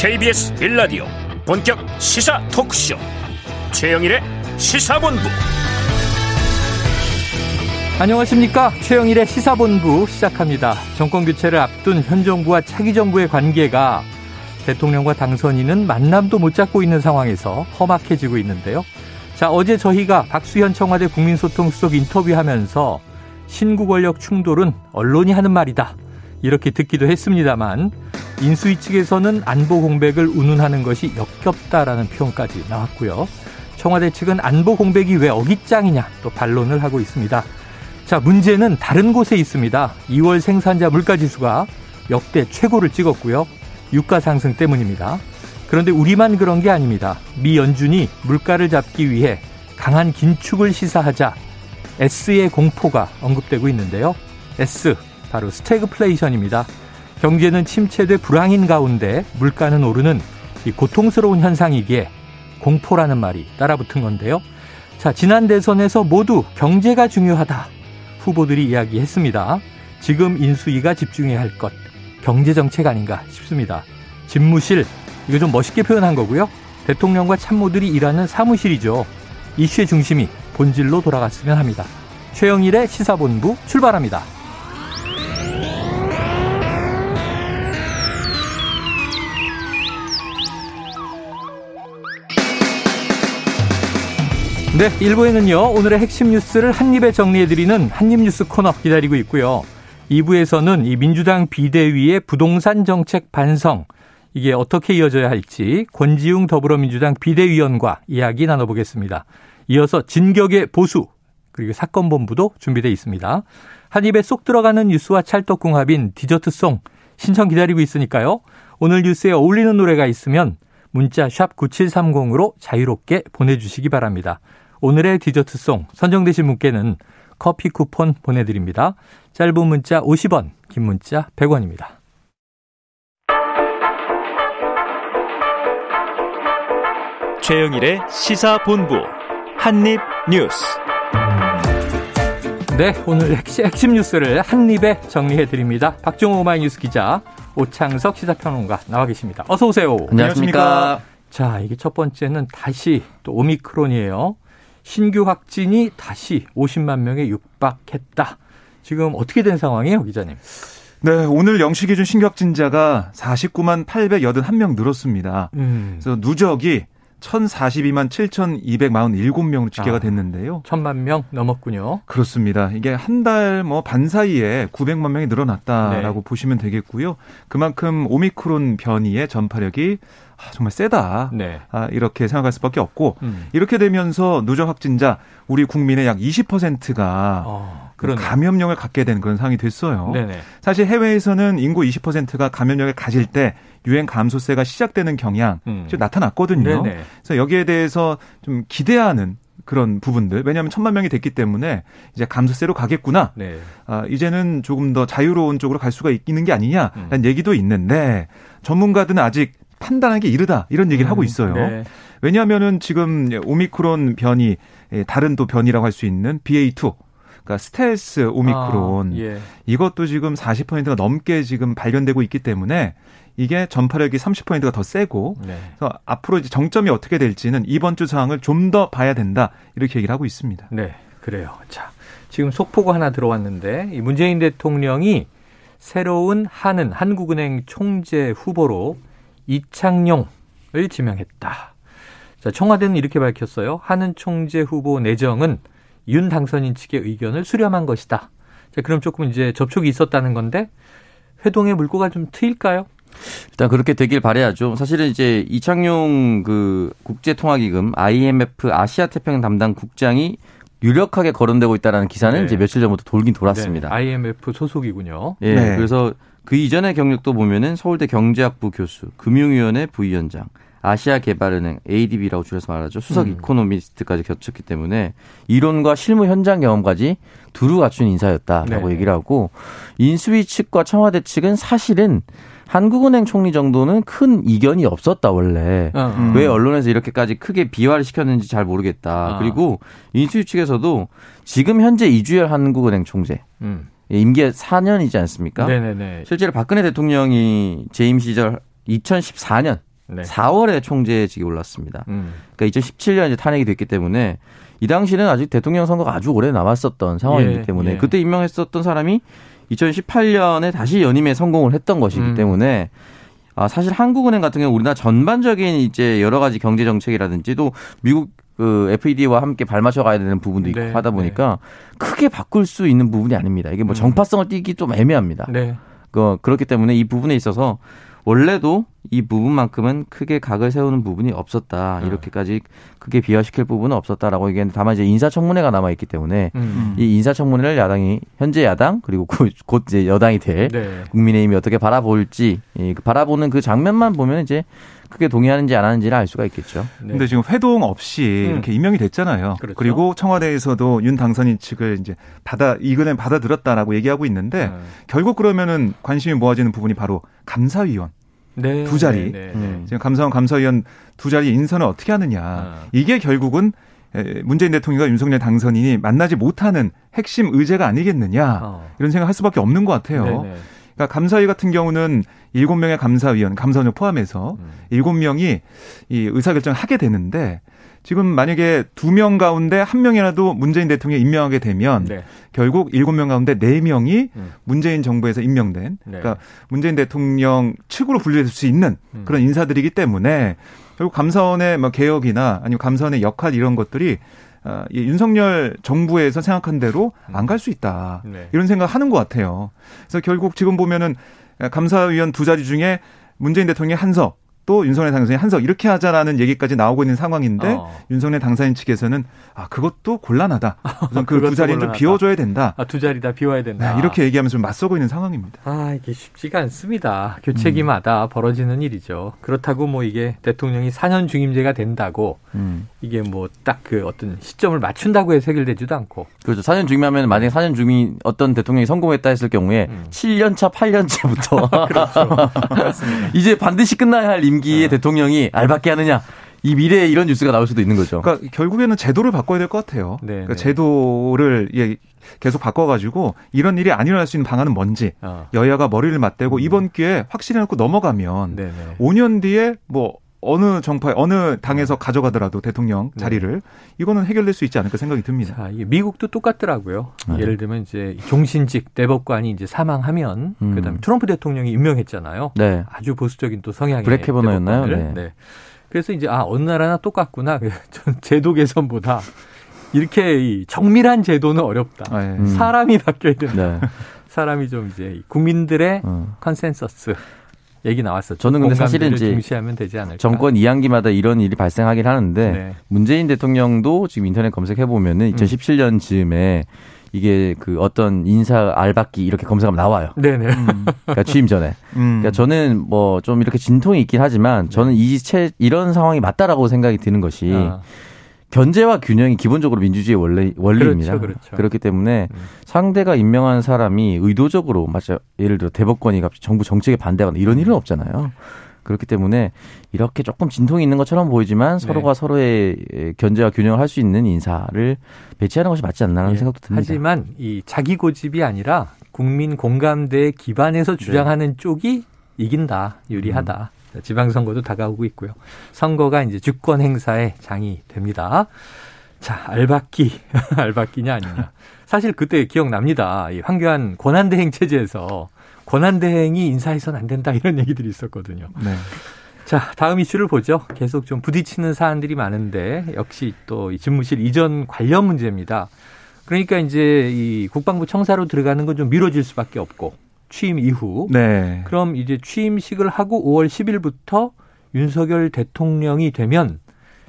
KBS 빌라디오 본격 시사 토크쇼. 최영일의 시사본부. 안녕하십니까? 최영일의 시사본부 시작합니다. 정권 교체를 앞둔 현 정부와 차기 정부의 관계가 대통령과 당선인은 만남도 못 잡고 있는 상황에서 험악해지고 있는데요. 자 어제 저희가 박수현 청와대 국민소통 수석 인터뷰하면서 신구 권력 충돌은 언론이 하는 말이다. 이렇게 듣기도 했습니다만 인수위 측에서는 안보 공백을 운운하는 것이 역겹다라는 표현까지 나왔고요. 청와대 측은 안보 공백이 왜 어깃장이냐 또 반론을 하고 있습니다. 자, 문제는 다른 곳에 있습니다. 2월 생산자 물가지수가 역대 최고를 찍었고요. 유가 상승 때문입니다. 그런데 우리만 그런 게 아닙니다. 미 연준이 물가를 잡기 위해 강한 긴축을 시사하자 S의 공포가 언급되고 있는데요. S 바로 스태그플레이션입니다. 경제는 침체돼 불황인 가운데 물가는 오르는 이 고통스러운 현상이기에 공포라는 말이 따라붙은 건데요. 자, 지난 대선에서 모두 경제가 중요하다. 후보들이 이야기했습니다. 지금 인수위가 집중해야 할 것, 경제정책 아닌가 싶습니다. 집무실, 이거 좀 멋있게 표현한 거고요. 대통령과 참모들이 일하는 사무실이죠. 이슈의 중심이 본질로 돌아갔으면 합니다. 최영일의 시사본부 출발합니다. 네, 1부에는요, 오늘의 핵심 뉴스를 한입에 정리해드리는 한입뉴스 코너 기다리고 있고요. 2부에서는 이 민주당 비대위의 부동산 정책 반성, 이게 어떻게 이어져야 할지 권지웅 더불어민주당 비대위원과 이야기 나눠보겠습니다. 이어서 진격의 보수, 그리고 사건 본부도 준비되어 있습니다. 한 입에 쏙 들어가는 뉴스와 찰떡궁합인 디저트송 신청 기다리고 있으니까요. 오늘 뉴스에 어울리는 노래가 있으면 문자 샵 9730으로 자유롭게 보내주시기 바랍니다. 오늘의 디저트송 선정되신 분께는 커피 쿠폰 보내드립니다. 짧은 문자 50원, 긴 문자 100원입니다. 최영일의 시사본부 한입뉴스 네, 오늘 핵심 뉴스를 한입에 정리해드립니다. 박종호 오마이뉴스 기자, 오창석 시사평론가 나와 계십니다. 어서 오세요. 안녕하십니까. 자, 이게 첫 번째는 다시 또 오미크론이에요. 신규 확진이 다시 50만 명에 육박했다. 지금 어떻게 된 상황이에요, 기자님? 네, 오늘 영시 기준 신규 확진자가 49만 881명 늘었습니다. 음. 그래서 누적이 1,042만 7,247명으로 집계가 아, 됐는데요. 천만 명 넘었군요. 그렇습니다. 이게 한 달 뭐 반 사이에 900만 명이 늘어났다라고 네. 보시면 되겠고요. 그만큼 오미크론 변이의 전파력이 아, 정말 세다. 네. 아, 이렇게 생각할 수밖에 없고 음. 이렇게 되면서 누적 확진자 우리 국민의 약 20%가 어, 그 감염력을 갖게 된 그런 상황이 됐어요. 네네. 사실 해외에서는 인구 20%가 감염력을 가질 때 유행 감소세가 시작되는 경향 음. 나타났거든요. 네네. 그래서 여기에 대해서 좀 기대하는 그런 부분들 왜냐하면 천만 명이 됐기 때문에 이제 감소세로 가겠구나. 네. 아, 이제는 조금 더 자유로운 쪽으로 갈 수가 있는 게 아니냐라는 음. 얘기도 있는데 전문가들은 아직 판단하기 이르다 이런 얘기를 음. 하고 있어요. 네. 왜냐하면은 지금 오미크론 변이 예, 다른 또 변이라고 할 수 있는 BA2 그러니까 스텔스 오미크론 아, 예. 이것도 지금 40%가 넘게 지금 발견되고 있기 때문에 이게 전파력이 30%가 더 세고 네. 그래서 앞으로 이제 정점이 어떻게 될지는 이번 주 상황을 좀 더 봐야 된다 이렇게 얘기를 하고 있습니다. 네, 그래요. 자, 지금 속보가 하나 들어왔는데 이 문재인 대통령이 새로운 한은 한국은행 총재 후보로 이창용을 지명했다. 자, 청와대는 이렇게 밝혔어요. 한은 총재 후보 내정은 윤 당선인 측의 의견을 수렴한 것이다. 자, 그럼 조금 이제 접촉이 있었다는 건데 회동의 물꼬가 좀 트일까요? 일단 그렇게 되길 바래야죠. 사실은 이제 이창용 그 국제통화기금 IMF 아시아 태평양 담당 국장이 유력하게 거론되고 있다라는 기사는 네. 이제 며칠 전부터 돌긴 돌았습니다. 네. IMF 소속이군요. 예. 네. 그래서 그 이전의 경력도 보면은 서울대 경제학부 교수, 금융위원회 부위원장, 아시아개발은행 ADB라고 줄여서 말하죠. 수석 음. 이코노미스트까지 겹쳤기 때문에 이론과 실무 현장 경험까지 두루 갖춘 인사였다라고 네. 얘기를 하고 인수위 측과 청와대 측은 사실은 한국은행 총리 정도는 큰 이견이 없었다 원래 어, 음. 왜 언론에서 이렇게까지 크게 비화를 시켰는지 잘 모르겠다. 어. 그리고 인수위 측에서도 지금 현재 이주열 한국은행 총재 음. 임기 4년이지 않습니까? 네네네. 실제로 박근혜 대통령이 재임 시절 2014년 네. 4월에 총재직에 올랐습니다. 음. 그러니까 2017년 이제 탄핵이 됐기 때문에 이 당시는 아직 대통령 선거가 아주 오래 남았었던 상황이기 예, 때문에 예. 그때 임명했었던 사람이 2018년에 다시 연임에 성공을 했던 것이기 음. 때문에 아, 사실 한국은행 같은 경우 우리나라 전반적인 이제 여러 가지 경제 정책이라든지 또 미국 그 FED와 함께 발맞춰 가야 되는 부분도 있고 네, 하다 보니까 네. 크게 바꿀 수 있는 부분이 아닙니다. 이게 뭐 음. 정파성을 띠기 좀 애매합니다. 네. 그 그렇기 때문에 이 부분에 있어서 원래도 이 부분만큼은 크게 각을 세우는 부분이 없었다. 네. 이렇게까지 크게 비화시킬 부분은 없었다라고 얘기했는데 다만 이제 인사청문회가 남아 있기 때문에 음. 이 인사청문회를 야당이 현재 야당 그리고 곧 이제 여당이 될 네. 국민의힘이 어떻게 바라볼지 그 바라보는 그 장면만 보면 이제 크게 동의하는지 안 하는지를 알 수가 있겠죠. 네. 근데 지금 회동 없이 음. 이렇게 임명이 됐잖아요. 그렇죠. 그리고 청와대에서도 윤 당선인 측을 이제 받아 이근에 받아들였다라고 얘기하고 있는데 음. 결국 그러면은 관심이 모아지는 부분이 바로 감사위원 네, 두 자리. 네, 네, 네. 지금 감사원 감사위원 두 자리 인선을 어떻게 하느냐. 아. 이게 결국은 문재인 대통령과 윤석열 당선인이 만나지 못하는 핵심 의제가 아니겠느냐. 어. 이런 생각할 수밖에 없는 것 같아요. 네네. 네. 그러니까 감사위 같은 경우는 일곱 명의 감사위원, 감사원을 포함해서 음. 일곱 명이 이 의사결정을 하게 되는데 지금 만약에 두명 가운데 한 명이라도 문재인 대통령이 임명하게 되면 네. 결국 일곱 명 가운데 네 명이 음. 문재인 정부에서 임명된 네. 그러니까 문재인 대통령 측으로 분류될 수 있는 음. 그런 인사들이기 때문에 결국 감사원의 뭐 개혁이나 아니면 감사원의 역할 이런 것들이 어, 이 윤석열 정부에서 생각한 대로 음. 안갈 수 있다 네. 이런 생각 하는 것 같아요. 그래서 결국 지금 보면은 감사위원 두 자리 중에 문재인 대통령의 한석 또 윤석열 당선인 한석 이렇게 하자라는 얘기까지 나오고 있는 상황인데 어. 윤석열 당선인 측에서는 아 그것도 곤란하다. 우선 그두 자리는 좀 비워줘야 된다. 아, 두 자리 다 비워야 된다. 네, 이렇게 얘기하면서 좀 맞서고 있는 상황입니다. 아 이게 쉽지가 않습니다. 교체기마다 음. 벌어지는 일이죠. 그렇다고 뭐 이게 대통령이 4년 중임제가 된다고 음. 이게 뭐 딱 그 어떤 시점을 맞춘다고 해서 해결되지도 않고. 그렇죠. 4년 중임하면 만약에 4년 중임 어떤 대통령이 성공했다 했을 경우에 음. 7년 차, 8년 차부터 그렇죠. 이제 반드시 끝나야 할 임. 임기의 네. 대통령이 알받게 하느냐. 이 미래에 이런 뉴스가 나올 수도 있는 거죠. 그러니까 결국에는 제도를 바꿔야 될 것 같아요. 네, 그러니까 네. 제도를 예, 계속 바꿔가지고 이런 일이 안 일어날 수 있는 방안은 뭔지 어. 여야가 머리를 맞대고 음. 이번 기회에 확실히 해놓고 넘어가면 네, 5년 뒤에 뭐 어느 정파, 어느 당에서 네. 가져가더라도 대통령 네. 자리를 네. 이거는 해결될 수 있지 않을까 생각이 듭니다. 자, 이게 미국도 똑같더라고요. 네. 예를 들면 이제 종신직 대법관이 이제 사망하면 음. 그다음에 트럼프 대통령이 임명했잖아요. 네. 아주 보수적인 또 성향의 브레케버너였나요? 네. 네. 그래서 이제 아 어느 나라나 똑같구나. 전 제도 개선보다 이렇게 이 정밀한 제도는 어렵다. 아, 예. 사람이 바뀌어야 된다. 네. 사람이 좀 이제 국민들의 어. 컨센서스 얘기 나왔었죠. 저는 근데 사실은 이제 중시하면 되지 않을까. 정권 이양기마다 이런 일이 발생하긴 하는데 네. 문재인 대통령도 지금 인터넷 검색해 보면은 2017년 즈음에 이게 그 어떤 인사 알박기 이렇게 검색하면 나와요. 네네. 음. 그러니까 취임 전에. 음. 그러니까 저는 뭐 좀 이렇게 진통이 있긴 하지만 저는 네. 이제 이런 상황이 맞다라고 생각이 드는 것이 아. 견제와 균형이 기본적으로 민주주의 원래 원리입니다. 그렇죠, 그렇죠. 그렇기 때문에 음. 상대가 임명한 사람이 의도적으로 맞아 예를 들어 대법관이 갑자기 정부 정책에 반대하거나 이런 일은 없잖아요. 그렇기 때문에 이렇게 조금 진통이 있는 것처럼 보이지만 네. 서로가 서로의 견제와 균형을 할 수 있는 인사를 배치하는 것이 맞지 않나라는 네. 생각도 듭니다. 하지만 이 자기 고집이 아니라 국민 공감대에 기반해서 네. 주장하는 네. 쪽이 이긴다, 유리하다. 음. 지방선거도 다가오고 있고요. 선거가 이제 주권 행사의 장이 됩니다. 자, 알바끼, 알바끼냐 아니냐. 사실 그때 기억납니다. 이 황교안 권한대행 체제에서 권한대행이 인사해서는 안 된다 이런 얘기들이 있었거든요. 네. 자, 다음 이슈를 보죠. 계속 좀 부딪히는 사안들이 많은데 역시 또 이 집무실 이전 관련 문제입니다. 그러니까 이제 이 국방부 청사로 들어가는 건 좀 미뤄질 수밖에 없고 취임 이후. 네. 그럼 이제 취임식을 하고 5월 10일부터 윤석열 대통령이 되면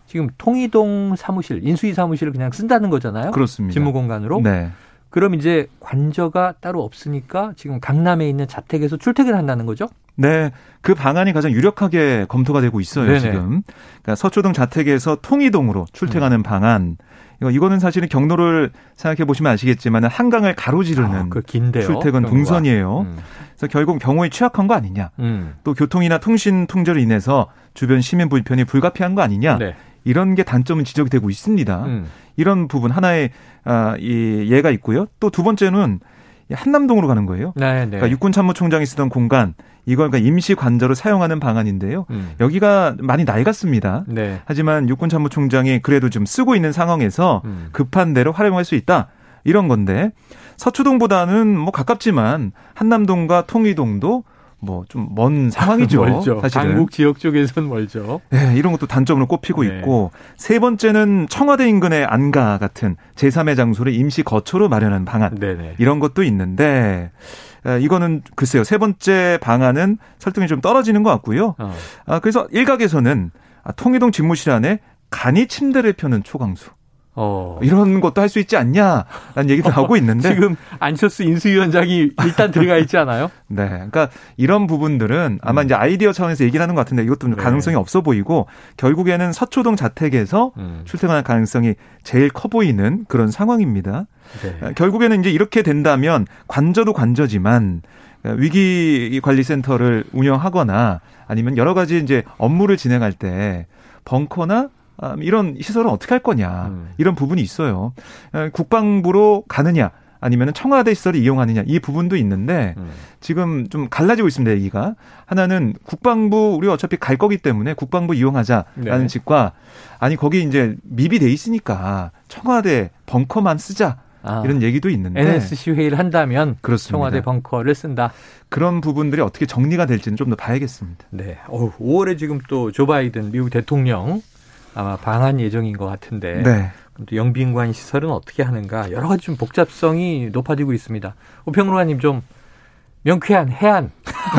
지금 통이동 사무실, 인수위 사무실을 그냥 쓴다는 거잖아요. 그렇습니다. 집무 공간으로. 네. 그럼 이제 관저가 따로 없으니까 지금 강남에 있는 자택에서 출퇴근을 한다는 거죠? 네. 그 방안이 가장 유력하게 검토가 되고 있어요, 네네. 지금. 그러니까 서초동 자택에서 통이동으로 출퇴하는 음. 방안. 이거는 사실은 경로를 생각해 보시면 아시겠지만 한강을 가로지르는 아, 그 출퇴근. 동선이에요. 음. 그래서 결국 경호에 취약한 거 아니냐. 음. 또 교통이나 통신 통제로 인해서 주변 시민 불편이 불가피한 거 아니냐. 네. 이런 게 단점은 지적이 되고 있습니다. 음. 이런 부분 하나의 아, 이 예가 있고요. 또 두 번째는 한남동으로 가는 거예요. 네, 네. 그러니까 육군 참모총장이 쓰던 공간 이걸 그러니까 임시 관저로 사용하는 방안인데요. 음. 여기가 많이 낡았습니다. 네. 하지만 육군 참모총장이 그래도 좀 쓰고 있는 상황에서 음. 급한 대로 활용할 수 있다. 이런 건데 서초동보다는 뭐 가깝지만 한남동과 통이동도 뭐 좀 먼 상황이죠. 멀죠. 사실은. 강북 지역 쪽에서는 멀죠. 네, 이런 것도 단점으로 꼽히고 네. 있고 세 번째는 청와대 인근의 안가 같은 제3의 장소를 임시 거처로 마련한 방안. 네네. 이런 것도 있는데 이거는 글쎄요. 세 번째 방안은 설득이 좀 떨어지는 것 같고요. 어. 아, 그래서 일각에서는 아, 통일동 집무실 안에 간이 침대를 펴는 초강수. 어. 이런 것도 할 수 있지 않냐라는 얘기도 하고 있는데 지금 안철수 인수위원장이 일단 들어가 있지 않아요? 네, 그러니까 이런 부분들은 아마 음. 이제 아이디어 차원에서 얘기를 하는 것 같은데 이것도 네. 가능성이 없어 보이고 결국에는 서초동 자택에서 음. 출퇴근할 가능성이 제일 커 보이는 그런 상황입니다. 네. 결국에는 이제 이렇게 된다면 관저도 관저지만 위기 관리 센터를 운영하거나 아니면 여러 가지 이제 업무를 진행할 때 벙커나 아, 이런 시설은 어떻게 할 거냐 음. 이런 부분이 있어요. 국방부로 가느냐 아니면 청와대 시설을 이용하느냐 이 부분도 있는데 음. 지금 좀 갈라지고 있습니다 얘기가 하나는 국방부 우리 어차피 갈 거기 때문에 국방부 이용하자라는 네. 측과 아니 거기 이제 미비돼 있으니까 청와대 벙커만 쓰자 아, 이런 얘기도 있는데 NSC 회의를 한다면 그렇습니다. 청와대 벙커를 쓴다. 그런 부분들이 어떻게 정리가 될지는 좀 더 봐야겠습니다. 네. 어, 5월에 지금 또 조 바이든 미국 대통령 아마 방한 예정인 것 같은데 네. 또 영빈관 시설은 어떻게 하는가 여러 가지 좀 복잡성이 높아지고 있습니다. 오평로아님 좀 명쾌한 해안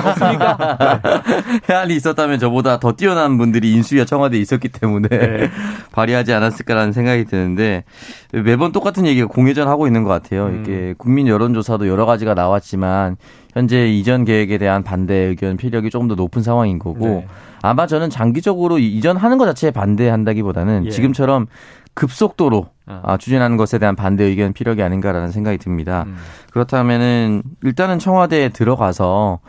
없습니까? 해안이 있었다면 저보다 더 뛰어난 분들이 인수위와 청와대에 있었기 때문에 네. 발휘하지 않았을까라는 생각이 드는데 매번 똑같은 얘기가 공회전하고 있는 것 같아요. 음. 이게 국민 여론조사도 여러 가지가 나왔지만 현재 이전 계획에 대한 반대 의견 피력이 조금 더 높은 상황인 거고 네. 아마 저는 장기적으로 이전하는 것 자체에 반대한다기보다는 예. 지금처럼 급속도로 어. 아, 추진하는 것에 대한 반대 의견 필요이 아닌가라는 생각이 듭니다. 음. 그렇다면은 일단은 청와대에 들어가서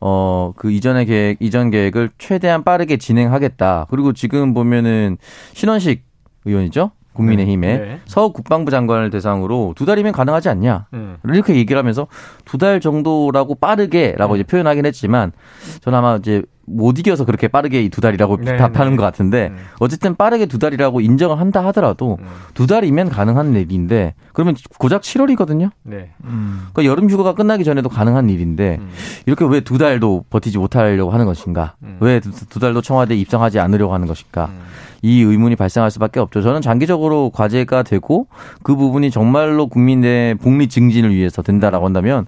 어, 그 이전의 계획, 이전 계획을 최대한 빠르게 진행하겠다. 그리고 지금 보면은 신원식 의원이죠? 국민의힘에 네. 서 국방부 장관을 대상으로 두 달이면 가능하지 않냐 음. 이렇게 얘기를 하면서 두 달 정도라고 빠르게라고 음. 이제 표현하긴 했지만 저는 아마 이제 못 이겨서 그렇게 빠르게 이 두 달이라고 네, 답하는 네. 것 같은데 음. 어쨌든 빠르게 두 달이라고 인정을 한다 하더라도 음. 두 달이면 가능한 일인데 그러면 고작 7월이거든요. 네. 음. 그러니까 여름 휴가가 끝나기 전에도 가능한 일인데 음. 이렇게 왜 두 달도 버티지 못하려고 하는 것인가? 음. 왜두 두 달도 청와대 에 입성하지 않으려고 하는 것인가? 음. 이 의문이 발생할 수밖에 없죠. 저는 장기적으로 과제가 되고 그 부분이 정말로 국민의 복리 증진을 위해서 된다라고 한다면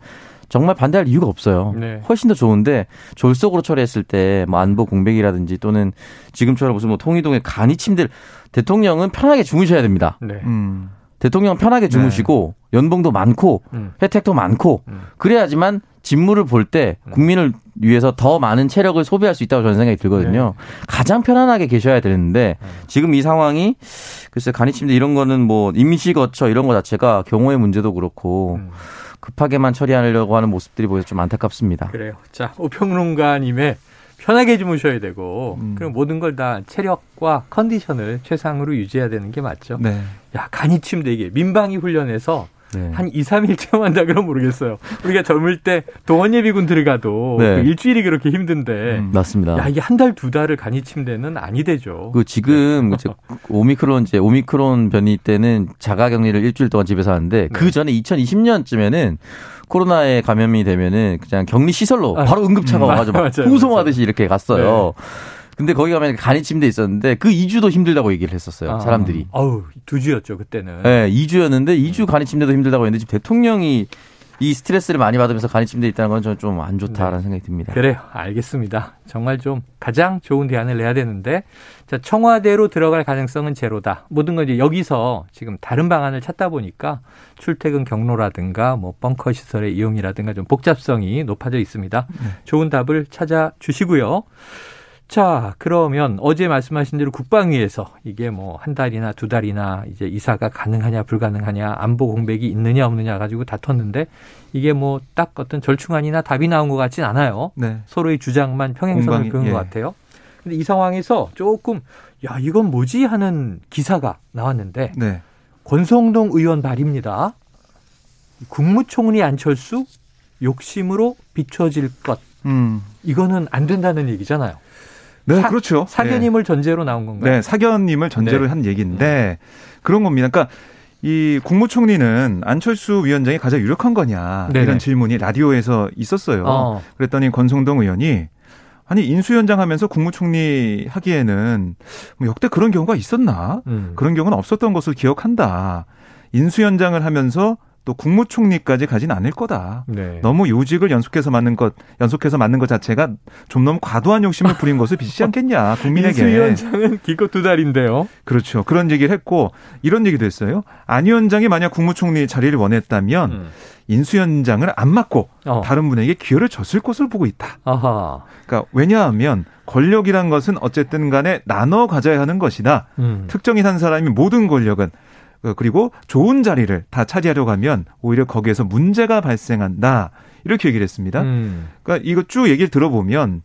정말 반대할 이유가 없어요. 네. 훨씬 더 좋은데 졸속으로 처리했을 때 뭐 안보 공백이라든지 또는 지금처럼 무슨 뭐 통이동의 간이 침대를 대통령은 편하게 주무셔야 됩니다. 네. 음. 대통령 편하게 주무시고 네. 연봉도 많고 음. 혜택도 많고 음. 그래야지만 직무를 볼때 음. 국민을 위해서 더 많은 체력을 소비할 수 있다고 저는 생각이 들거든요. 네. 가장 편안하게 계셔야 되는데 네. 지금 이 상황이 글쎄 간이 침대 이런 거는 뭐 임시 거처 이런 거 자체가 경호의 문제도 그렇고 음. 급하게만 처리하려고 하는 모습들이 보여서 좀 안타깝습니다. 그래요. 자, 오평론가님의 편하게 주무셔야 되고 음. 그럼 모든 걸 다 체력과 컨디션을 최상으로 유지해야 되는 게 맞죠. 네. 야 간이 침대 이게 민방위 훈련에서 네. 한 2, 3일 체험한다 그러면 모르겠어요. 우리가 젊을 때 동원예비군 들어가도 네. 그 일주일이 그렇게 힘든데. 음, 맞습니다. 야, 이게 한 달, 두 달을 간이 침 대는 아니 되죠. 그 지금 네. 오미크론 이제 오미크론 변이 때는 자가 격리를 일주일 동안 집에서 하는데 그 네. 전에 2020년쯤에는 코로나에 감염이 되면은 그냥 격리 시설로 아, 바로 응급차가 음, 와가지고 후송하듯이 이렇게 갔어요. 네. 근데 거기 가면 간이 침대 있었는데 그 2주도 힘들다고 얘기를 했었어요. 아, 사람들이. 아우, 2주였죠, 그때는. 네, 2주였는데 2주 간이 침대도 힘들다고 했는데 지금 대통령이 이 스트레스를 많이 받으면서 간이 침대에 있다는 건 저는 좀 안 좋다라는 네. 생각이 듭니다. 그래요. 알겠습니다. 정말 좀 가장 좋은 대안을 내야 되는데 자, 청와대로 들어갈 가능성은 제로다. 모든 건 이제 여기서 지금 다른 방안을 찾다 보니까 출퇴근 경로라든가 뭐 벙커 시설의 이용이라든가 좀 복잡성이 높아져 있습니다. 네. 좋은 답을 찾아 주시고요. 자, 그러면 어제 말씀하신 대로 국방위에서 이게 뭐 한 달이나 두 달이나 이제 이사가 가능하냐 불가능하냐 안보 공백이 있느냐 없느냐 가지고 다퉜는데 이게 뭐 딱 어떤 절충안이나 답이 나온 것 같진 않아요. 네. 서로의 주장만 평행선을 그은 예. 것 같아요. 근데 이 상황에서 조금 야 이건 뭐지 하는 기사가 나왔는데 네. 권성동 의원 발입니다. 국무총리 안철수 욕심으로 비춰질 것 음. 이거는 안 된다는 얘기잖아요. 네, 사, 그렇죠. 사견임을 네. 전제로 나온 건가요? 네, 사견임을 전제로 네. 한 얘기인데 그런 겁니다. 그러니까 이 국무총리는 안철수 위원장이 가장 유력한 거냐 네네. 이런 질문이 라디오에서 있었어요. 어. 그랬더니 권성동 의원이 아니 인수위원장 하면서 국무총리 하기에는 뭐 역대 그런 경우가 있었나? 음. 그런 경우는 없었던 것으로 기억한다. 인수위원장을 하면서 또 국무총리까지 가진 않을 거다. 네. 너무 요직을 연속해서 맡는 것, 연속해서 맡는 것 자체가 좀 너무 과도한 욕심을 부린 것을 비치지 않겠냐, 국민에게. 인수위원장은 기껏 두 달인데요. 그렇죠. 그런 얘기를 했고, 이런 얘기도 했어요. 안 위원장이 만약 국무총리 자리를 원했다면, 음. 인수위원장을 안 맡고 어. 다른 분에게 기회를 줬을 것을 보고 있다. 아하. 그러니까 왜냐하면 권력이란 것은 어쨌든 간에 나눠 가져야 하는 것이다. 음. 특정인 한 사람이 모든 권력은 어, 그리고 좋은 자리를 다 차지하려고 하면 오히려 거기에서 문제가 발생한다. 이렇게 얘기를 했습니다. 음. 그러니까 이거 쭉 얘기를 들어보면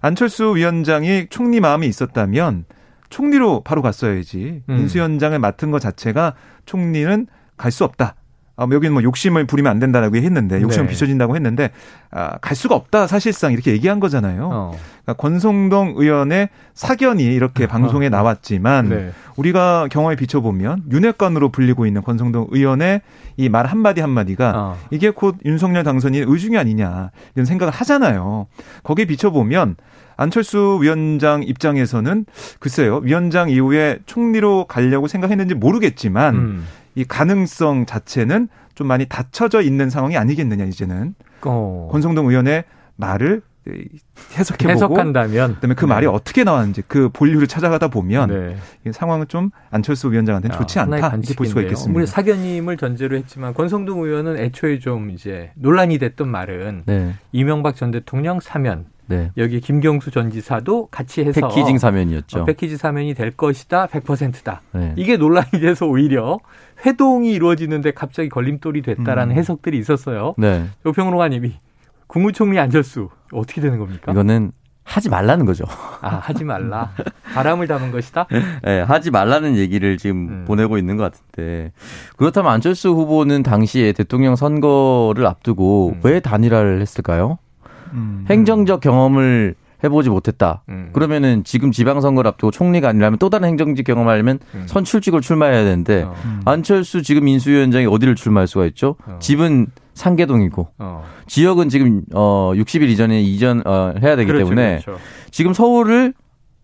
안철수 위원장이 총리 마음이 있었다면 총리로 바로 갔어야지. 음. 인수위원장을 맡은 것 자체가 총리는 갈 수 없다. 아, 뭐 여기는 뭐 욕심을 부리면 안 된다라고 했는데 욕심을 네. 비춰진다고 했는데 아, 갈 수가 없다 사실상 이렇게 얘기한 거잖아요. 어. 그러니까 권성동 의원의 사견이 이렇게 어. 방송에 나왔지만 네. 우리가 경험에 비춰보면 윤핵관으로 불리고 있는 권성동 의원의 이 말 한마디 한마디가 어. 이게 곧 윤석열 당선이 의중이 아니냐 이런 생각을 하잖아요. 거기에 비춰보면 안철수 위원장 입장에서는 글쎄요 위원장 이후에 총리로 가려고 생각했는지 모르겠지만 음. 이 가능성 자체는 좀 많이 닫혀져 있는 상황이 아니겠느냐 이제는 어. 권성동 의원의 말을 해석해보고 해석한다면 그다음에 그 네. 말이 어떻게 나왔는지 그 본류를 찾아가다 보면 네. 상황은 좀 안철수 위원장한테는 좋지 아, 않다 이렇게 볼 수가 있겠습니다. 우리 사견임을 전제로 했지만 권성동 의원은 애초에 좀 이제 논란이 됐던 말은 네. 이명박 전 대통령 사면 네. 여기 김경수 전 지사도 같이 해서 패키징 사면이었죠. 어, 패키지 사면이 될 것이다. 100%다. 네. 이게 논란이 돼서 오히려 회동이 이루어지는데 갑자기 걸림돌이 됐다라는 음. 해석들이 있었어요. 네. 조평로가님이 국무총리 안철수 어떻게 되는 겁니까? 이거는 하지 말라는 거죠. 아, 하지 말라. 바람을 담은 것이다? 네, 하지 말라는 얘기를 지금 음. 보내고 있는 것 같은데. 그렇다면 안철수 후보는 당시에 대통령 선거를 앞두고 음. 왜 단일화를 했을까요? 음. 행정적 경험을 해보지 못했다. 음. 그러면은 지금 지방선거를 앞두고 총리가 아니라면 또 다른 행정직 경험하려면 음. 선출직을 출마해야 되는데 어. 음. 안철수 지금 인수위원장이 어디를 출마할 수가 있죠? 어. 집은 상계동이고 어. 지역은 지금 어 60일 이전에 이전 어 해야 되기 그렇죠, 때문에 그렇죠. 지금 서울을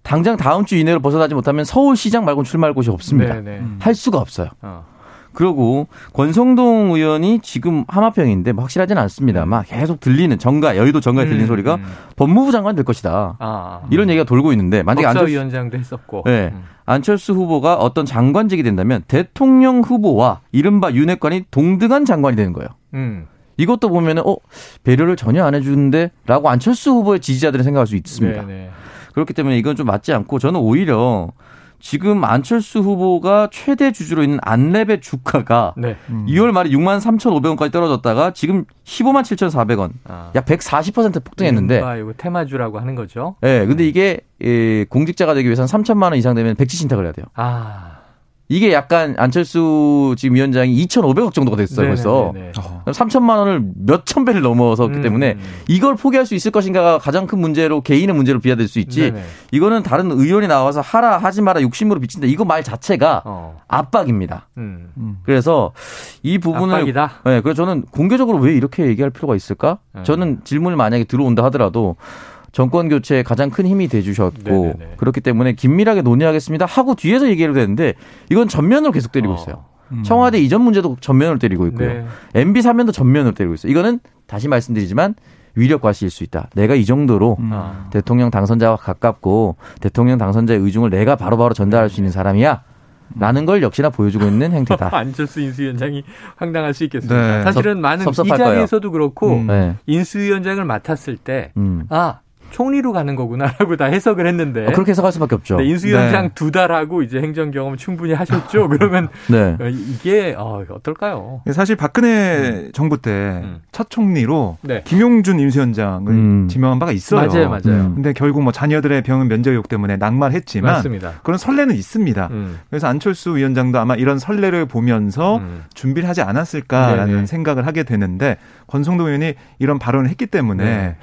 당장 다음 주 이내로 벗어나지 못하면 서울시장 말고는 출마할 곳이 없습니다. 네네. 네. 할 수가 없어요. 어. 그리고 권성동 의원이 지금 하마평인데 뭐 확실하지는 않습니다. 막 계속 들리는 정가 여의도 정가에 들리는 음, 소리가 음. 법무부 장관 될 것이다. 아, 음. 이런 얘기가 돌고 있는데 만약에 안철수 위원장도 했었고 네. 음. 안철수 후보가 어떤 장관직이 된다면 대통령 후보와 이른바 윤핵관이 동등한 장관이 되는 거예요. 음. 이것도 보면은 어 배려를 전혀 안 해주는데라고 안철수 후보의 지지자들이 생각할 수 있습니다. 네네. 네. 그렇기 때문에 이건 좀 맞지 않고 저는 오히려 지금 안철수 후보가 최대 주주로 있는 안랩의 주가가 네. 음. 2월 말에 6만 3,500원까지 떨어졌다가 지금 15만 7,400원. 아. 약 140% 폭등했는데. 아, 이거 테마주라고 하는 거죠. 네, 근데 이게 예, 공직자가 되기 위해서는 3천만 원 이상 되면 백지 신탁을 해야 돼요. 아. 이게 약간 안철수 지금 위원장이 2,500억 정도가 됐어요, 네네네네. 벌써. 네네. 3천만 원을 몇천 배를 넘어섰기 음. 때문에 이걸 포기할 수 있을 것인가가 가장 큰 문제로 개인의 문제로 비화될 수 있지. 네네. 이거는 다른 의원이 나와서 하라 하지 마라 욕심으로 비친다. 이거 말 자체가 어. 압박입니다. 음. 음. 그래서 이 부분을 압박이다. 네, 그래서 저는 공개적으로 왜 이렇게 얘기할 필요가 있을까? 음. 저는 질문을 만약에 들어온다 하더라도 정권 교체에 가장 큰 힘이 돼 주셨고 네네네. 그렇기 때문에 긴밀하게 논의하겠습니다 하고 뒤에서 얘기를 되는데 이건 전면으로 계속 때리고 어. 있어요. 음. 청와대 이전 문제도 전면으로 때리고 있고요. 네. MB 사면도 전면으로 때리고 있어요. 이거는 다시 말씀드리지만 위력 과시일 수 있다. 내가 이 정도로 음. 아. 대통령 당선자와 가깝고 대통령 당선자의 의중을 내가 바로 바로 전달할 수 있는 사람이야. 라는 걸 역시나 보여주고 있는 행태다. 안철수 인수위원장이 황당할 수 있겠습니다. 네. 사실은 많은 섭, 이 자리에서도 그렇고 음. 네. 인수위원장을 맡았을 때, 음. 아 총리로 가는 거구나라고 다 해석을 했는데 어, 그렇게 해석할 수밖에 없죠. 네, 인수위원장 네. 두 달 하고 이제 행정 경험 충분히 하셨죠. 그러면 네. 어, 이게 어, 어떨까요? 사실 박근혜 음. 정부 때첫 음. 총리로 네. 김용준 인수위원장을 음. 지명한 바가 있어요. 맞아요, 맞아요. 음. 근데 결국 뭐 자녀들의 병은 면접 의혹 때문에 낙마했지만 맞습니다. 그런 선례는 있습니다. 음. 그래서 안철수 위원장도 아마 이런 선례를 보면서 음. 준비를 하지 않았을까라는 네네. 생각을 하게 되는데 권성동 의원이 이런 발언을 했기 때문에.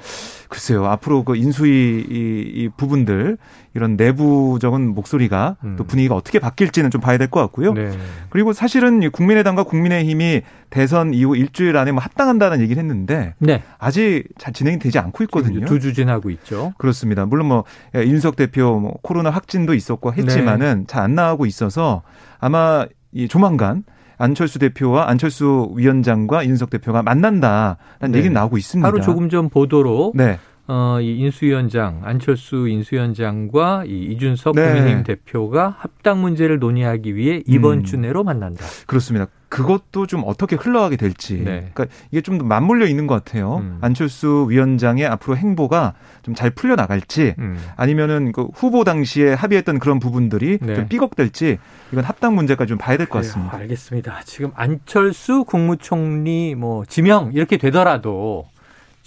네. 글쎄요. 앞으로 그 인수위 이, 이 부분들 이런 내부적인 목소리가 음. 또 분위기가 어떻게 바뀔지는 좀 봐야 될 것 같고요. 네. 그리고 사실은 국민의당과 국민의힘이 대선 이후 일주일 안에 뭐 합당한다는 얘기를 했는데 네. 아직 잘 진행이 되지 않고 있거든요. 두 주진하고 있죠. 그렇습니다. 물론 뭐 윤석 대표 뭐 코로나 확진도 있었고 했지만은 네. 잘안 나오고 있어서 아마 이 조만간 안철수 대표와 안철수 위원장과 윤석 대표가 만난다라는 네. 얘기는 나오고 있습니다. 하루 조금 전 보도로 네. 어, 이 인수위원장, 안철수 인수위원장과 이 이준석 네. 국민의힘 대표가 합당 문제를 논의하기 위해 이번 음. 주 내로 만난다. 그렇습니다. 그것도 좀 어떻게 흘러가게 될지. 네. 그러니까 이게 좀 맞물려 있는 것 같아요. 음. 안철수 위원장의 앞으로 행보가 좀 잘 풀려 나갈지 음. 아니면은 그 후보 당시에 합의했던 그런 부분들이 네. 좀 삐걱될지 이건 합당 문제까지 좀 봐야 될 것 같습니다. 알겠습니다. 지금 안철수 국무총리 뭐 지명 이렇게 되더라도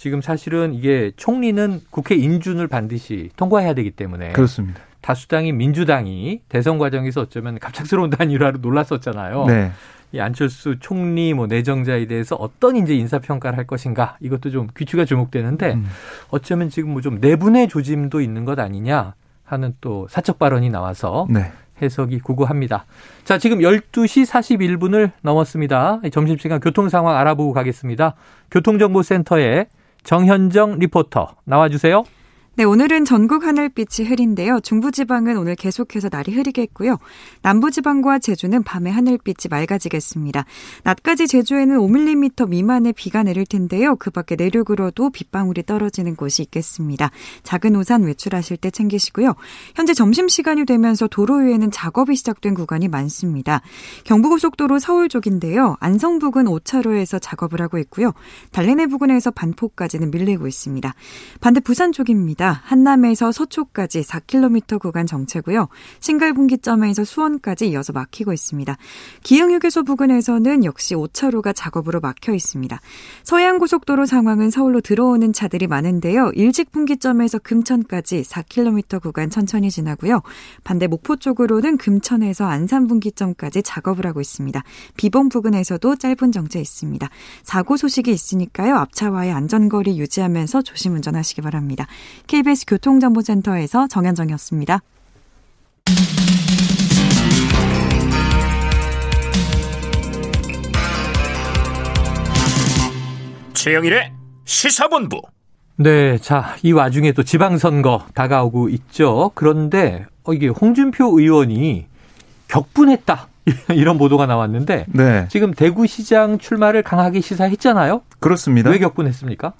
지금 사실은 이게 총리는 국회 인준을 반드시 통과해야 되기 때문에 그렇습니다. 다수당인 민주당이 대선 과정에서 어쩌면 갑작스러운 단일화로 놀랐었잖아요. 네. 이 안철수 총리 뭐 내정자에 대해서 어떤 이제 인사 평가를 할 것인가 이것도 좀 귀추가 주목되는데 음. 어쩌면 지금 뭐 좀 내분의 조짐도 있는 것 아니냐 하는 또 사적 발언이 나와서 네. 해석이 구구합니다. 자, 지금 12시 41분을 넘었습니다. 점심시간 교통 상황 알아보고 가겠습니다. 교통정보센터에 정현정 리포터 나와주세요. 네, 오늘은 전국 하늘빛이 흐린데요. 중부지방은 오늘 계속해서 날이 흐리겠고요. 남부지방과 제주는 밤에 하늘빛이 맑아지겠습니다. 낮까지 제주에는 5mm 미만의 비가 내릴 텐데요. 그 밖에 내륙으로도 빗방울이 떨어지는 곳이 있겠습니다. 작은 우산 외출하실 때 챙기시고요. 현재 점심시간이 되면서 도로 위에는 작업이 시작된 구간이 많습니다. 경부고속도로 서울 쪽인데요. 안성 부근 5차로에서 작업을 하고 있고요. 달래내 부근에서 반포까지는 밀리고 있습니다. 반대 부산 쪽입니다. 한남에서 서초까지 4km 구간 정체고요. 신갈분기점에서 수원까지 이어서 막히고 있습니다. 기흥휴게소 부근에서는 역시 5차로가 작업으로 막혀 있습니다. 서해안고속도로 상황은 서울로 들어오는 차들이 많은데요. 일직 분기점에서 금천까지 4km 구간 천천히 지나고요. 반대 목포 쪽으로는 금천에서 안산 분기점까지 작업을 하고 있습니다. 비봉 부근에서도 짧은 정체 있습니다. 사고 소식이 있으니까요. 앞차와의 안전거리 유지하면서 조심 운전하시기 바랍니다. KBS 교통정보센터에서 정현정이었습니다. 최영일의 시사본부. 네, 자, 이 와중에 또 지방선거 다가오고 있죠. 그런데 어, 이게 홍준표 의원이 격분했다. 이런 보도가 나왔는데 네. 지금 대구시장 출마를 강하게 시사했잖아요. 그렇습니다. 왜 격분했습니까?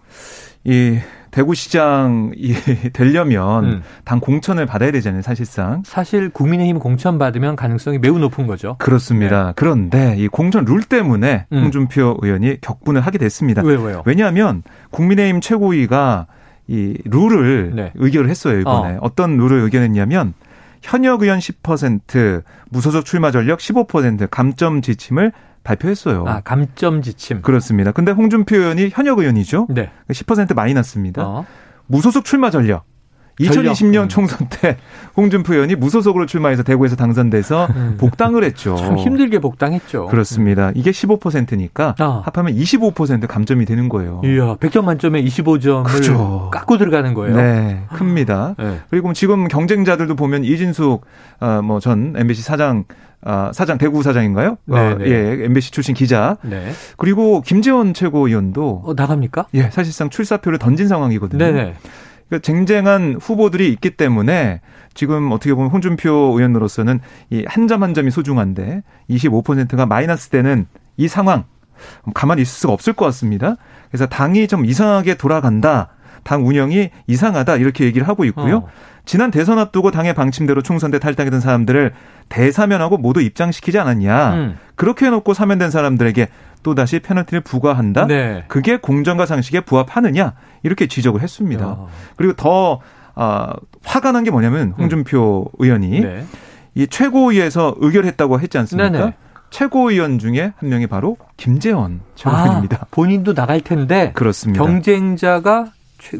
이 대구시장이 되려면 음. 당 공천을 받아야 되잖아요, 사실상. 사실 국민의힘 공천 받으면 가능성이 매우 높은 거죠. 그렇습니다. 네. 그런데 이 공천 룰 때문에 음. 홍준표 의원이 격분을 하게 됐습니다. 왜, 왜요? 왜냐하면 국민의힘 최고위가 이 룰을 네. 의결을 했어요, 이번에. 어. 떤 룰을 의견했냐면 현역 의원 10%, 무소속 출마 전력 15%, 감점 지침을 발표했어요. 아, 감점 지침. 그렇습니다. 근데 홍준표 의원이 현역 의원이죠. 네. 10% 마이너스입니다. 어. 무소속 출마 전력. 2020년 음. 총선 때 홍준표 의원이 무소속으로 출마해서 대구에서 당선돼서 음. 복당을 했죠. 참 힘들게 복당했죠. 그렇습니다. 이게 15%니까 아. 합하면 25% 감점이 되는 거예요. 이야, 100점 만점에 25점을 그렇죠. 깎고 들어가는 거예요. 네, 큽니다. 네. 그리고 지금 경쟁자들도 보면 이진숙 어, 뭐전 MBC 사장 아, 사장 대구 사장인가요? 네, 어, 네. 예, MBC 출신 기자. 네. 그리고 김재원 최고위원도 어, 나갑니까? 예, 사실상 출사표를 던진 상황이거든요. 네네. 그러니까 쟁쟁한 후보들이 있기 때문에 지금 어떻게 보면 홍준표 의원으로서는 이 한 점 한 점이 소중한데 25%가 마이너스 되는 이 상황 가만히 있을 수가 없을 것 같습니다. 그래서 당이 좀 이상하게 돌아간다. 당 운영이 이상하다 이렇게 얘기를 하고 있고요. 어. 지난 대선 앞두고 당의 방침대로 총선 때 탈당했던 사람들을 대사면하고 모두 입장시키지 않았냐. 음. 그렇게 해놓고 사면된 사람들에게 또다시 페널티를 부과한다. 네. 그게 공정과 상식에 부합하느냐. 이렇게 지적을 했습니다. 야. 그리고 더 아, 화가 난 게 뭐냐면 홍준표 음. 의원이 네. 이 최고위에서 의결했다고 했지 않습니까? 네네. 최고위원 중에 한 명이 바로 김재원 최고위원입니다. 아, 본인도 나갈 텐데 그렇습니다. 경쟁자가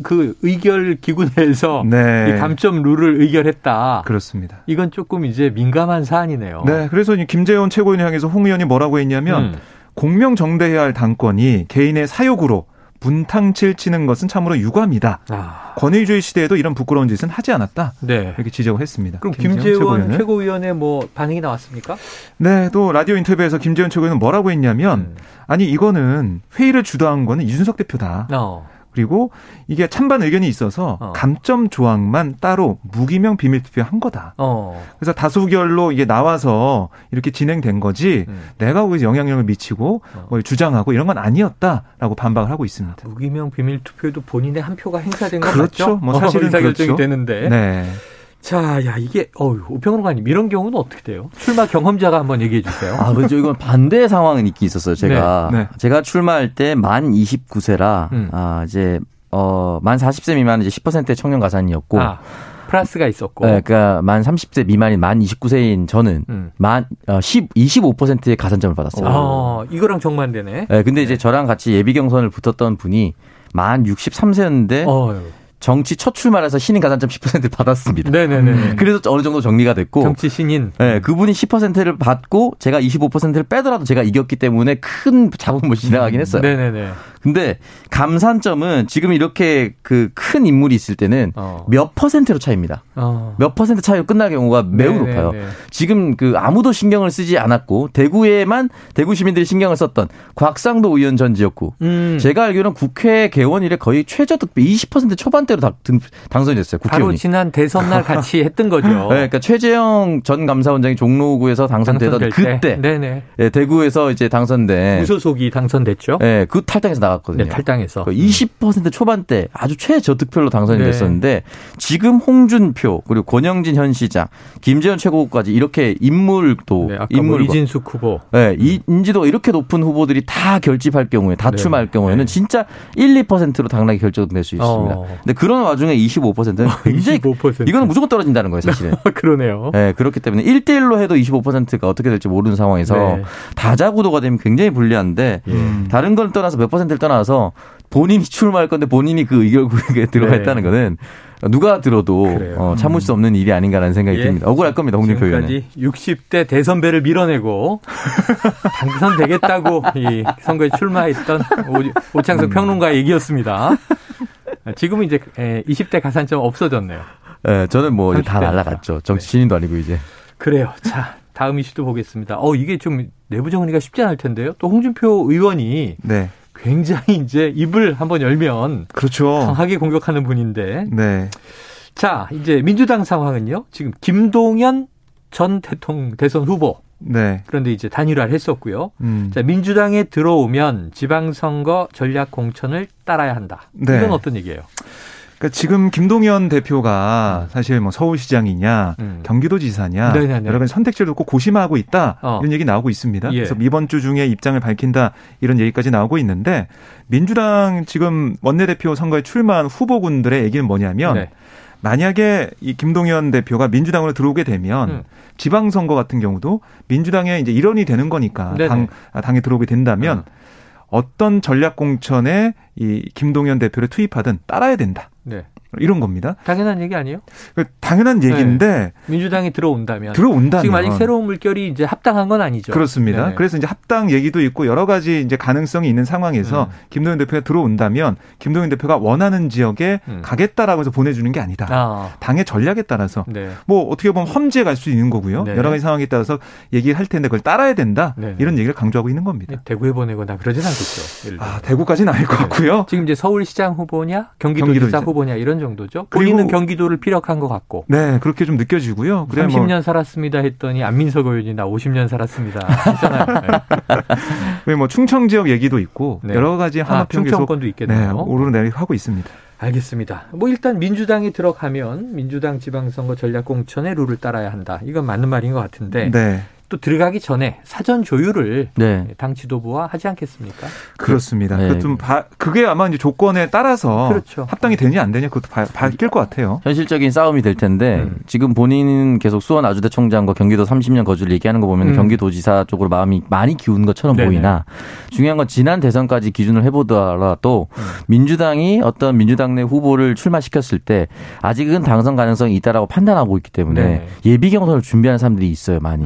그 의결 기구 내에서 네. 이 감점 룰을 의결했다. 그렇습니다. 이건 조금 이제 민감한 사안이네요. 네, 그래서 김재원 최고위원 향해서 홍 의원이 뭐라고 했냐면 음. 공명정대해야 할 당권이 개인의 사욕으로 분탕칠 치는 것은 참으로 유감이다. 아. 권위주의 시대에도 이런 부끄러운 짓은 하지 않았다. 네. 이렇게 지적을 했습니다. 그럼 김재원 최고위원의 뭐 반응이 나왔습니까? 네, 또 라디오 인터뷰에서 김재원 최고위원은 뭐라고 했냐면 음. 아니 이거는 회의를 주도한 거는 이준석 대표다. 어. 그리고 이게 찬반 의견이 있어서 어. 감점 조항만 따로 무기명 비밀 투표한 거다. 어. 그래서 다수결로 이게 나와서 이렇게 진행된 거지 음. 내가 거기서 영향력을 미치고 어. 뭐 주장하고 이런 건 아니었다라고 반박을 하고 있습니다. 무기명 비밀 투표도 본인의 한 표가 행사된 거 그렇죠. 뭐 사실은 어, 결정이 그렇죠. 되는데. 네. 자, 야, 이게, 어우, 우평론가님, 이런 경우는 어떻게 돼요? 출마 경험자가 한번 얘기해 주세요. 아, 그죠. 이건 반대 상황은 있긴 있었어요. 제가. 네, 네. 제가 출마할 때 만 29세라, 음. 아, 이제, 어, 만 40세 미만은 이제 10%의 청년 가산이었고. 아, 플러스가 있었고. 네, 그러니까 만 30세 미만인 만 29세인 저는 음. 만 어, 10, 25%의 가산점을 받았어요. 아, 이거랑 정반대네. 네, 근데 이제 저랑 같이 예비 경선을 붙었던 분이 만 63세였는데 어휴. 정치 첫 출마해서 신인 가산점 10% 받았습니다. 네네네. 그래서 어느 정도 정리가 됐고. 정치 신인. 네, 그분이 10%를 받고 제가 25%를 빼더라도 제가 이겼기 때문에 큰 자본을 지나가긴 했어요. 네네네. 근데 감산점은 지금 이렇게 그 큰 인물이 있을 때는 어. 몇 퍼센트로 차입니다. 어. 몇 퍼센트 차이로 끝날 경우가 매우 네네네. 높아요. 지금 그 아무도 신경을 쓰지 않았고 대구에만 대구 시민들이 신경을 썼던 곽상도 의원 전 지역구. 음. 제가 알기로는 국회 개원 이래 거의 최저 득표 20% 초반 대로 다, 당선이 됐어요. 국회의원이. 바로 지난 대선 날 같이 했던 거죠. 네, 그러니까 최재형 전 감사원장이 종로구에서 당선되던 그때 네네. 네, 대구에서 이제 당선된 무소속이 당선됐죠. 네, 그 탈당해서 나갔거든요. 네, 탈당해서. 그20% 초반대 아주 최저득표로 당선이 네. 됐었는데 지금 홍준표 그리고 권영진 현 시장, 김재현 최고까지 이렇게 인물도 네, 인물 뭐 이진숙 후보, 네, 이 인지도 이렇게 높은 후보들이 다 결집할 경우에 다 네. 출마할 경우에는 네. 진짜 1, 2%로 당락이 결정될 수 있습니다. 어. 근데 그런 와중에 25%는 굉장히 25%. 이거는 무조건 떨어진다는 거예요, 사실은. 그러네요. 네, 그렇기 때문에 1대1로 해도 25%가 어떻게 될지 모르는 상황에서 네. 다자 구도가 되면 굉장히 불리한데 음. 다른 걸 떠나서 몇 퍼센트를 떠나서 본인이 출마할 건데 본인이 그 의결구역에 들어가 네. 있다는 거는 누가 들어도 어, 참을 수 없는 일이 아닌가라는 생각이 예. 듭니다. 억울할 겁니다, 홍준표 의원은. 60대 대선배를 밀어내고 당선되겠다고 이 선거에 출마했던 오, 창석 음. 평론가의 얘기였습니다. 지금은 이제 20대 가산점 없어졌네요. 네, 저는 뭐 다 날라갔죠. 정치 네. 신인도 아니고 이제. 그래요. 자, 다음 이슈도 보겠습니다. 어, 이게 좀 내부 정리가 쉽지 않을 텐데요. 또 홍준표 의원이 네. 굉장히 이제 입을 한번 열면 그렇죠. 강하게 공격하는 분인데. 네. 자, 이제 민주당 상황은요. 지금 김동연 전 대통령 대선 후보. 네. 그런데 이제 단일화를 했었고요. 음. 자, 민주당에 들어오면 지방선거 전략 공천을 따라야 한다. 네. 이건 어떤 얘기예요? 그러니까 지금 김동연 대표가 음. 사실 뭐 서울시장이냐 음. 경기도지사냐 네네네. 여러 가지 선택지를 놓고 고심하고 있다 어. 이런 얘기 나오고 있습니다. 예. 그래서 이번 주 중에 입장을 밝힌다 이런 얘기까지 나오고 있는데 민주당 지금 원내대표 선거에 출마한 후보군들의 얘기는 뭐냐면 네. 만약에 이 김동연 대표가 민주당으로 들어오게 되면 음. 지방선거 같은 경우도 민주당의 이제 일원이 되는 거니까 당 아, 당에 들어오게 된다면 음. 어떤 전략 공천에 이 김동연 대표를 투입하든 따라야 된다. 네. 이런 겁니다. 당연한 얘기 아니에요? 그 당연한 얘기인데 네. 민주당이 들어온다면 들어온다면 지금 아직 새로운 물결이 이제 합당한 건 아니죠. 그렇습니다. 네 그래서 이제 합당 얘기도 있고 여러 가지 이제 가능성이 있는 상황에서 음. 김동연 대표가 들어온다면 김동연 대표가 원하는 지역에 음. 가겠다라고 해서 보내주는 게 아니다. 아. 당의 전략에 따라서 네. 뭐 어떻게 보면 험지에 갈 수 있는 거고요. 네. 여러 가지 상황에 따라서 얘기를 할 텐데 그걸 따라야 된다. 네. 이런 얘기를 강조하고 있는 겁니다. 네, 대구에 보내거나 그러진 않겠죠. 아 대구까지는 아닐 것 네. 같고요. 지금 이제 서울시장 후보냐 경기도지사 경기도 후보냐 이런 정도죠. 본인은 경기도를 피력한 것 같고. 네, 그렇게 좀 느껴지고요. 30년 뭐. 살았습니다 했더니 안민석 의원이 나 50년 살았습니다 했잖아요. 네. 뭐 충청 지역 얘기도 있고 네. 여러 가지 하나평 아, 충청권도 있겠네요. 네, 오르내리 하고 있습니다. 알겠습니다. 뭐 일단 민주당이 들어가면 민주당 지방선거 전략공천의 룰을 따라야 한다. 이건 맞는 말인 것 같은데. 네. 또 들어가기 전에 사전 조율을 네. 당 지도부와 하지 않겠습니까? 그렇습니다. 네. 좀 바, 그게 아마 이제 조건에 따라서 그렇죠. 합당이 되냐 안 되냐 그것도 바, 바뀔 것 같아요. 현실적인 싸움이 될 텐데 음. 지금 본인은 계속 수원 아주대 총장과 경기도 30년 거주를 얘기하는 거 보면 음. 경기도지사 쪽으로 마음이 많이 기운 것처럼 네네. 보이나 중요한 건 지난 대선까지 기준을 해보더라도 음. 민주당이 어떤 민주당 내 후보를 출마시켰을 때 아직은 당선 가능성이 있다라고 판단하고 있기 때문에 네. 예비 경선을 준비하는 사람들이 있어요 많이.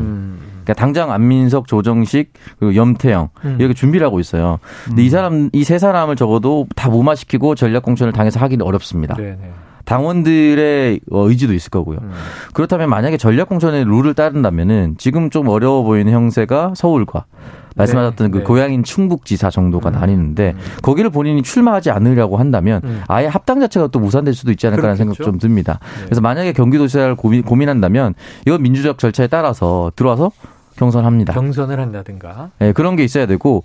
음. 그러니까 당장 안민석, 조정식, 그리고 염태영 음. 이렇게 준비를 하고 있어요. 근데 이 음. 사람 이 세 사람을 적어도 다 무마시키고 전략 공천을 당해서 하기는 어렵습니다. 네네. 당원들의 어, 의지도 있을 거고요. 음. 그렇다면 만약에 전략 공천의 룰을 따른다면은 지금 좀 어려워 보이는 형세가 서울과 말씀하셨던 네, 그 네. 고향인 충북지사 정도가 음. 나뉘는데 음. 거기를 본인이 출마하지 않으려고 한다면 음. 아예 합당 자체가 또 무산될 수도 있지 않을까라는 생각 좀 듭니다. 네. 그래서 만약에 경기도지사를 고민, 고민한다면 이건 민주적 절차에 따라서 들어와서 경선합니다. 경선을 한다든가. 네, 그런 게 있어야 되고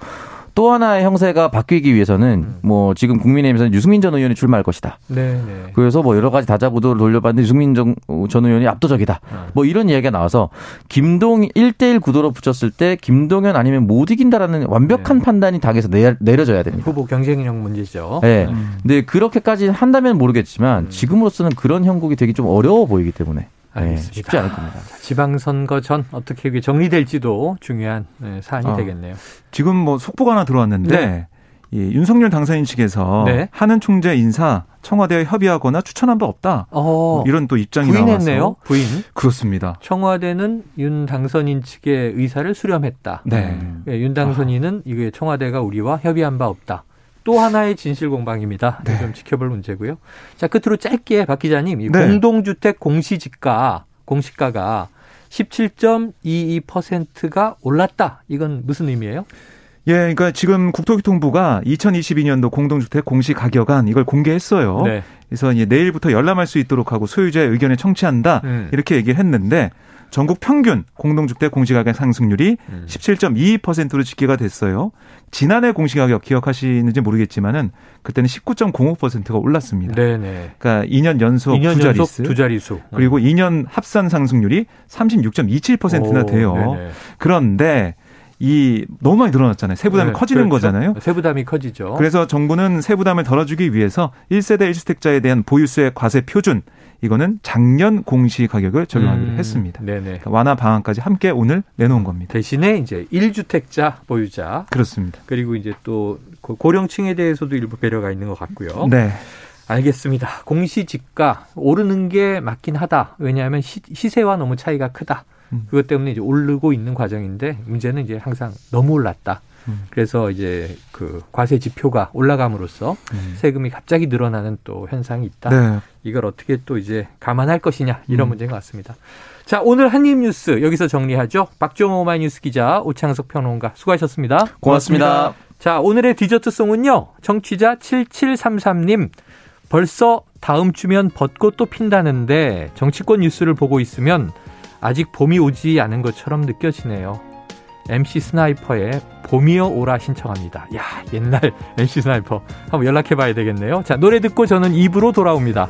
또 하나의 형세가 바뀌기 위해서는 음. 뭐 지금 국민의힘에서는 유승민 전 의원이 출마할 것이다. 네, 네. 그래서 뭐 여러 가지 다자구도를 돌려봤는데 유승민 전, 전 의원이 압도적이다. 음. 뭐 이런 이야기가 나와서 김동 1대1 구도로 붙였을 때 김동연 아니면 못 이긴다라는 완벽한 네. 판단이 당에서 내, 내려져야 됩니다. 후보 경쟁력 문제죠. 네. 음. 근데 그렇게까지 한다면 모르겠지만 음. 지금으로서는 그런 형국이 되게 좀 어려워 보이기 때문에 알겠습니다. 네, 쉽지 않을 겁니다. 지방선거 전 어떻게 정리될지도 중요한 네, 사안이 어, 되겠네요. 지금 뭐 속보가 하나 들어왔는데 네. 이 윤석열 당선인 측에서 네. 하는 총재 인사 청와대와 협의하거나 추천한 바 없다. 어, 뭐 이런 또 입장이 부인했네요. 나와서 부인. 그렇습니다. 청와대는 윤 당선인 측의 의사를 수렴했다. 네. 네. 윤 당선인은 아. 이게 청와대가 우리와 협의한 바 없다. 또 하나의 진실 공방입니다. 네. 좀 지켜볼 문제고요. 자 끝으로 짧게 박 기자님, 이 네. 공동주택 공시지가 공시가가 17.22%가 올랐다. 이건 무슨 의미예요? 예, 그러니까 지금 국토교통부가 2022년도 공동주택 공시 가격안 이걸 공개했어요. 네. 그래서 내일부터 열람할 수 있도록 하고 소유자의 의견을 청취한다 음. 이렇게 얘기를 했는데 전국 평균 공동주택 공시가격 상승률이 음. 17.22%로 집계가 됐어요. 지난해 공시가격 기억하시는지 모르겠지만은 그때는 19.05%가 올랐습니다. 네네. 그러니까 2년 연속 2년 두 자릿수, 연속 두 자릿수. 그리고 음. 2년 합산 상승률이 36.27%나 돼요. 네네. 그런데 이 너무 많이 늘어났잖아요. 세부담이 네, 커지는 그렇죠. 거잖아요. 세부담이 커지죠. 그래서 정부는 세부담을 덜어주기 위해서 1세대 1주택자에 대한 보유세 과세 표준 이거는 작년 공시 가격을 적용하기로 음, 했습니다. 네네. 그러니까 완화 방안까지 함께 오늘 내놓은 겁니다. 대신에 이제 1주택자 보유자 그렇습니다. 그리고 이제 또 고령층에 대해서도 일부 배려가 있는 것 같고요. 네. 알겠습니다. 공시 지가 오르는 게 맞긴 하다. 왜냐하면 시, 세와 너무 차이가 크다. 음. 그것 때문에 이제 오르고 있는 과정인데 문제는 이제 항상 너무 올랐다. 음. 그래서 이제 그 과세 지표가 올라감으로써 음. 세금이 갑자기 늘어나는 또 현상이 있다. 네. 이걸 어떻게 또 이제 감안할 것이냐 이런 음. 문제인 것 같습니다. 자, 오늘 한입뉴스 여기서 정리하죠. 박종호 마이뉴스 기자, 오창석 평론가 수고하셨습니다. 고맙습니다. 고맙습니다. 자, 오늘의 디저트송은요. 청취자 7733님. 벌써 다음 주면 벚꽃도 핀다는데 정치권 뉴스를 보고 있으면 아직 봄이 오지 않은 것처럼 느껴지네요. MC 스나이퍼의 봄이여 오라 신청합니다. 야, 옛날 MC 스나이퍼. 한번 연락해 봐야 되겠네요. 자, 노래 듣고 저는 2부로 돌아옵니다.